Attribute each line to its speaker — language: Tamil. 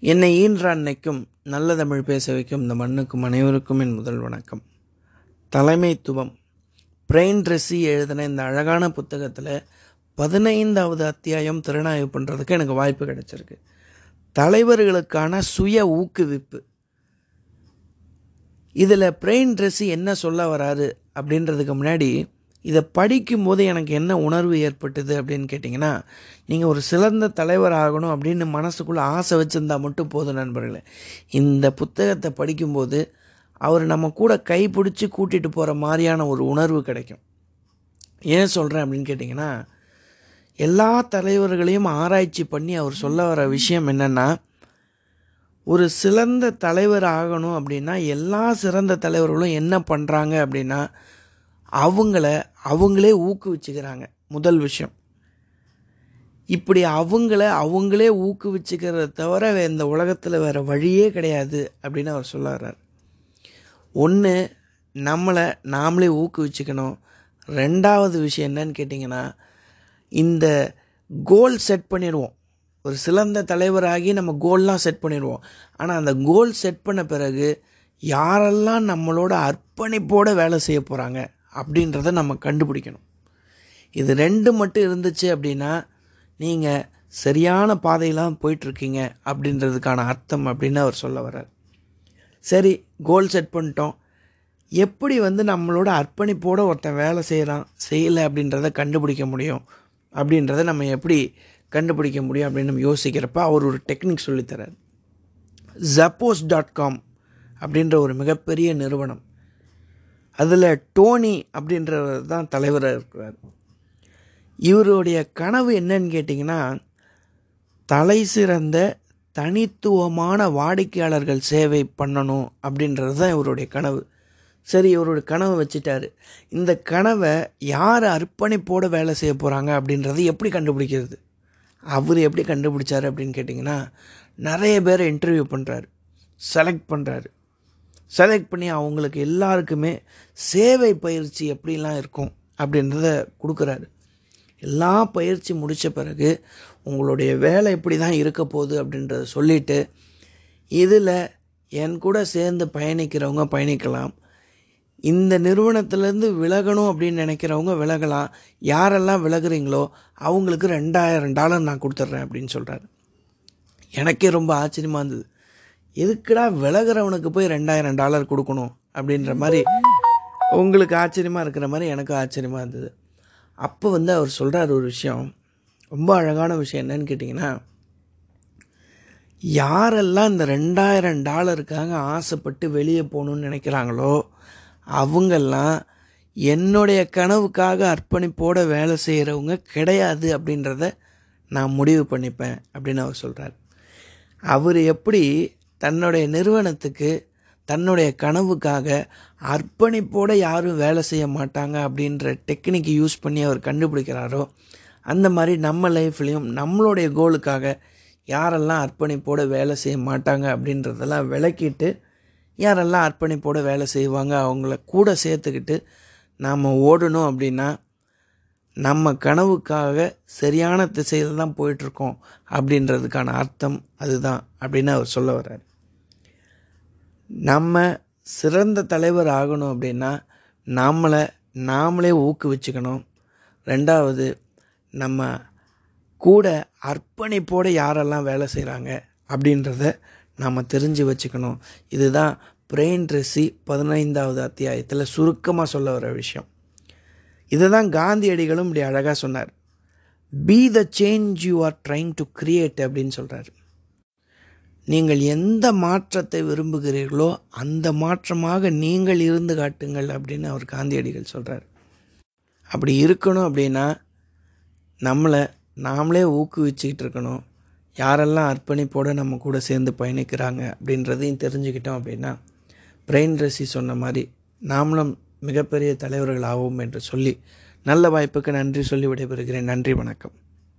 Speaker 1: என்னை ஈன்ற அன்னைக்கும் நல்ல தமிழ் பேச வைக்கும் இந்த மண்ணுக்கும் அனைவருக்கும் என் முதல் வணக்கம். தலைமைத்துவம் பிரெயின் ட்ரெஸ்ஸி எழுதின இந்த அழகான புத்தகத்தில் பதினைந்தாவது அத்தியாயம் திறனாய்வு பண்ணுறதுக்கு எனக்கு வாய்ப்பு கிடைச்சிருக்கு. தலைவர்களுக்கான சுய ஊக்குவிப்பு. இதில் பிரெயின் ட்ரெஸ்ஸி என்ன சொல்ல வராரு அப்படின்றதுக்கு முன்னாடி இதை படிக்கும்போது எனக்கு என்ன உணர்வு ஏற்பட்டது அப்படின்னு கேட்டிங்கன்னா நீங்கள் ஒரு சிறந்த தலைவர் ஆகணும் அப்படின்னு மனசுக்குள்ளே ஆசை வச்சுருந்தா மட்டும் போதும் நண்பர்களே. இந்த புத்தகத்தை படிக்கும்போது அவர் நம்ம கூட கைப்பிடிச்சி கூட்டிகிட்டு போகிற மாதிரியான ஒரு உணர்வு கிடைக்கும். ஏன் சொல்கிறேன் அப்படின்னு கேட்டிங்கன்னா எல்லா தலைவர்களையும் ஆராய்ச்சி பண்ணி அவர் சொல்ல வர விஷயம் என்னென்னா ஒரு சிறந்த தலைவர் ஆகணும் அப்படின்னா எல்லா சிறந்த தலைவர்களும் என்ன பண்ணுறாங்க அப்படின்னா அவங்கள அவங்களே ஊக்குவிச்சுக்கிறாங்க. முதல் விஷயம். இப்படி அவங்கள அவங்களே ஊக்குவிச்சுக்கிறத தவிர இந்த உலகத்தில் வேறு வழியே கிடையாது அப்படின்னு அவர் சொல்ல ஒன்று நம்மளை நாமளே ஊக்குவிச்சுக்கணும். ரெண்டாவது விஷயம் என்னன்னு கேட்டிங்கன்னா இந்த கோல் செட் பண்ணிடுவோம். ஒரு சிறந்த தலைவராகி நம்ம கோல்லாம் செட் பண்ணிடுவோம். ஆனால் அந்த கோல் செட் பண்ண பிறகு யாரெல்லாம் நம்மளோட அர்ப்பணிப்போடு வேலை செய்ய போகிறாங்க அப்படின்றத நம்ம கண்டுபிடிக்கணும். இது ரெண்டு மட்டும் இருந்துச்சு அப்படின்னா நீங்கள் சரியான பாதையெல்லாம் போயிட்டுருக்கீங்க அப்படின்றதுக்கான அர்த்தம் அப்படின்னு அவர் சொல்ல வர்றார். சரி கோல் செட் பண்ணிட்டோம். எப்படி வந்து நம்மளோட அர்ப்பணிப்போடு ஒருத்தன் வேலை செய்கிறான் செய்யலை அப்படின்றத கண்டுபிடிக்க முடியும்? அப்படின்றத நம்ம எப்படி கண்டுபிடிக்க முடியும் அப்படின்னு நம்ம யோசிக்கிறப்ப அவர் ஒரு டெக்னிக் சொல்லித்தரார் ஜப்போஸ் டாட் காம் அப்படின்ற ஒரு மிகப்பெரிய நிறுவனம். அதில் டோனி அப்படின்றவர் தான் தலைவராக இருக்கிறார். இவருடைய கனவு என்னன்னு கேட்டிங்கன்னா தலை சிறந்த தனித்துவமான வாடிக்கையாளர்கள் சேவை பண்ணணும் அப்படின்றது தான் இவருடைய கனவு. சரி இவருடைய கனவை வச்சுட்டாரு. இந்த கனவை யார் அர்ப்பணிப்போடு வேலை செய்ய போகிறாங்க அப்படின்றத எப்படி கண்டுபிடிக்கிறது? அவர் எப்படி கண்டுபிடிச்சார் அப்படின்னு கேட்டிங்கன்னா நிறைய பேரை இன்டர்வியூ பண்ணுறாரு செலக்ட் பண்ணுறாரு செலக்ட் பண்ணி அவங்களுக்கு எல்லாருக்குமே சேவை பயிற்சி எப்படிலாம் இருக்கும் அப்படின்றத கொடுக்குறாரு. எல்லா பயிற்சி முடித்த பிறகு உங்களுடைய வேலை இப்படி தான் இருக்க போகுது அப்படின்றத சொல்லிவிட்டு இதில் என் கூட சேர்ந்து பயணிக்கிறவங்க பயணிக்கலாம். இந்த நிறுவனத்திலேருந்து விலகணும் அப்படின்னு நினைக்கிறவங்க விலகலாம். யாரெல்லாம் விலகுறீங்களோ அவங்களுக்கு ரெண்டாயிரம் டாலர் நான் கொடுத்துட்றேன் அப்படின்னு சொல்கிறாரு எனக்கே ரொம்ப ஆச்சரியமாக இருந்தது. எதுக்குடா விலகிறவனுக்கு போய் ரெண்டாயிரம் டாலர் கொடுக்கணும் அப்படின்ற மாதிரி உங்களுக்கு ஆச்சரியமாக இருக்கிற மாதிரி எனக்கும் ஆச்சரியமாக இருந்தது. அப்போ வந்து அவர் சொல்கிறார் ஒரு விஷயம். ரொம்ப அழகான விஷயம் என்னன்னு கேட்டிங்கன்னா யாரெல்லாம் இந்த ரெண்டாயிரம் டாலருக்காக ஆசைப்பட்டு வெளியே போகணுன்னு நினைக்கிறாங்களோ அவங்கெல்லாம் என்னுடைய கனவுக்காக அர்ப்பணிப்போட வேலை செய்கிறவங்க கிடையாது அப்படின்றத நான் முடிவு பண்ணிப்பேன் அப்படின்னு அவர் சொல்கிறார் அவர் எப்படி தன்னுடைய நிறுவனத்துக்கு தன்னுடைய கனவுக்காக அர்ப்பணிப்போடு யாரும் வேலை செய்ய மாட்டாங்க அப்படின்ற டெக்னிக் யூஸ் பண்ணி அவர் கண்டுபிடிக்கிறாரோ அந்த மாதிரி நம்ம லைஃப்லேயும் நம்மளுடைய கோலுக்காக யாரெல்லாம் அர்ப்பணிப்போடு வேலை செய்ய மாட்டாங்க அப்படின்றதெல்லாம் விளக்கிட்டு யாரெல்லாம் அர்ப்பணிப்போடு வேலை செய்வாங்க அவங்கள கூட சேர்த்துக்கிட்டு நாம் ஓடணும் அப்படின்னா நம்ம கனவுக்காக சரியான திசையில் தான் போயிட்டுருக்கோம் அப்படின்றதுக்கான அர்த்தம் அதுதான் அப்படின்னு அவர் சொல்ல வர்றார். நம்ம சிறந்த தலைவர் ஆகணும் அப்படின்னா நம்மளை நாமளே ஊக்குவிச்சுக்கணும். ரெண்டாவது நம்ம கூட அர்ப்பணிப்போடு யாரெல்லாம் வேலை செய்கிறாங்க அப்படின்றத நாம் தெரிஞ்சு வச்சுக்கணும். இதுதான் பிரெயின் ரெசி பதினைந்தாவது அத்தியாயத்தில் சுருக்கமாக சொல்ல வர விஷயம். இதை தான் காந்தியடிகளும் இப்படி அழகாக சொன்னார். Be the change you are trying to create அப்படின்னு சொல்கிறார் நீங்கள் எந்த மாற்றத்தை விரும்புகிறீர்களோ அந்த மாற்றமாக நீங்கள் இருந்து காட்டுங்கள் அப்படின்னு அவர் காந்தியடிகள் சொல்கிறார் அப்படி இருக்கணும் அப்படின்னா நம்மளை நாமளே ஊக்குவிச்சுக்கிட்டு இருக்கணும். யாரெல்லாம் அர்ப்பணிப்போடு நம்ம கூட சேர்ந்து பயணிக்கிறாங்க அப்படின்றதையும் தெரிஞ்சுக்கிட்டோம் அப்படின்னா பிரெயின் ரசி சொன்ன மாதிரி நாமளும் மிகப்பெரிய தலைவர்கள் என்று சொல்லி நல்ல வாய்ப்புக்கு நன்றி சொல்லி விடைபெறுகிறேன். நன்றி வணக்கம்.